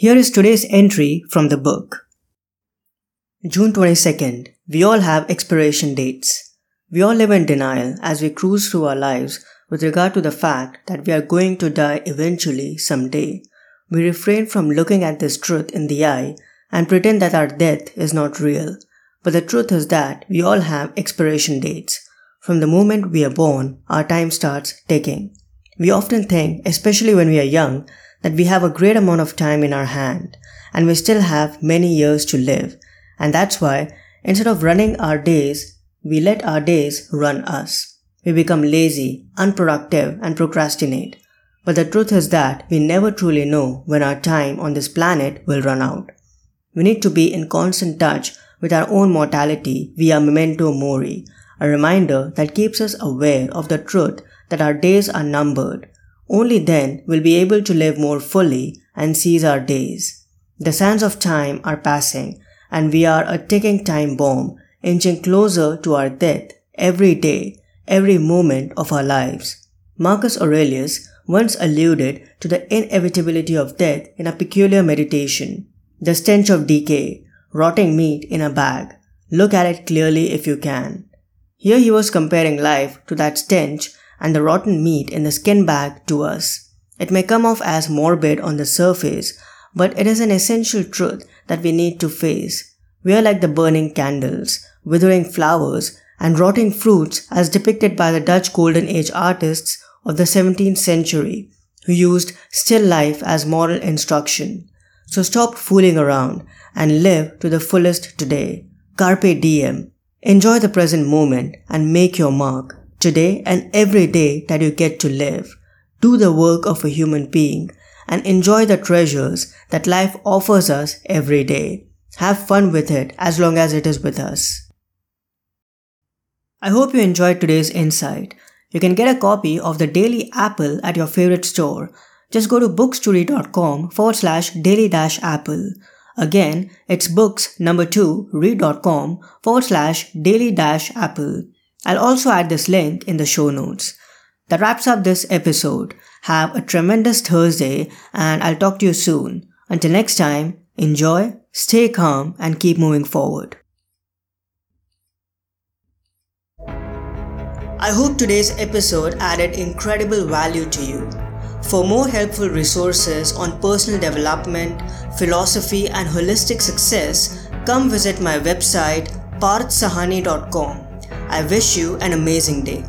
Here is today's entry from the book. June 22nd. We all have expiration dates. We all live in denial as we cruise through our lives with regard to the fact that we are going to die eventually someday. We refrain from looking at this truth in the eye and pretend that our death is not real. But the truth is that we all have expiration dates. From the moment we are born, our time starts ticking. We often think, especially when we are young, that we have a great amount of time in our hand and we still have many years to live. And that's why instead of running our days, we let our days run us. We become lazy, unproductive, and procrastinate. But the truth is that we never truly know when our time on this planet will run out. We need to be in constant touch with our own mortality via memento mori, a reminder that keeps us aware of the truth that our days are numbered only then will be able to live more fully and seize our days. The sands of time are passing, and we are a ticking time bomb, inching closer to our death every day, every moment of our lives. Marcus Aurelius once alluded to the inevitability of death in a peculiar meditation. The stench of decay, rotting meat in a bag. Look at it clearly if you can. Here he was comparing life to that stench and the rotten meat in the skin bag to us. It may come off as morbid on the surface, but it is an essential truth that we need to face. We are like the burning candles, withering flowers, and rotting fruits as depicted by the Dutch Golden Age artists of the 17th century, who used still life as moral instruction. So stop fooling around and live to the fullest today. Carpe diem. Enjoy the present moment and make your mark today and every day that you get to live. Do the work of a human being and enjoy the treasures that life offers us every day. Have fun with it as long as it is with us. I hope you enjoyed today's insight. You can get a copy of the Daily Apple at your favorite store. Just go to books2read.com forward slash daily dash apple. Again, it's books number two read.com forward slash daily dash apple. I'll also add this link in the show notes. That wraps up this episode. Have a tremendous Thursday and I'll talk to you soon. Until next time, enjoy, stay calm, and keep moving forward. I hope today's episode added incredible value to you. For more helpful resources on personal development, philosophy, and holistic success, come visit my website parthsawhney.com. I wish you an amazing day.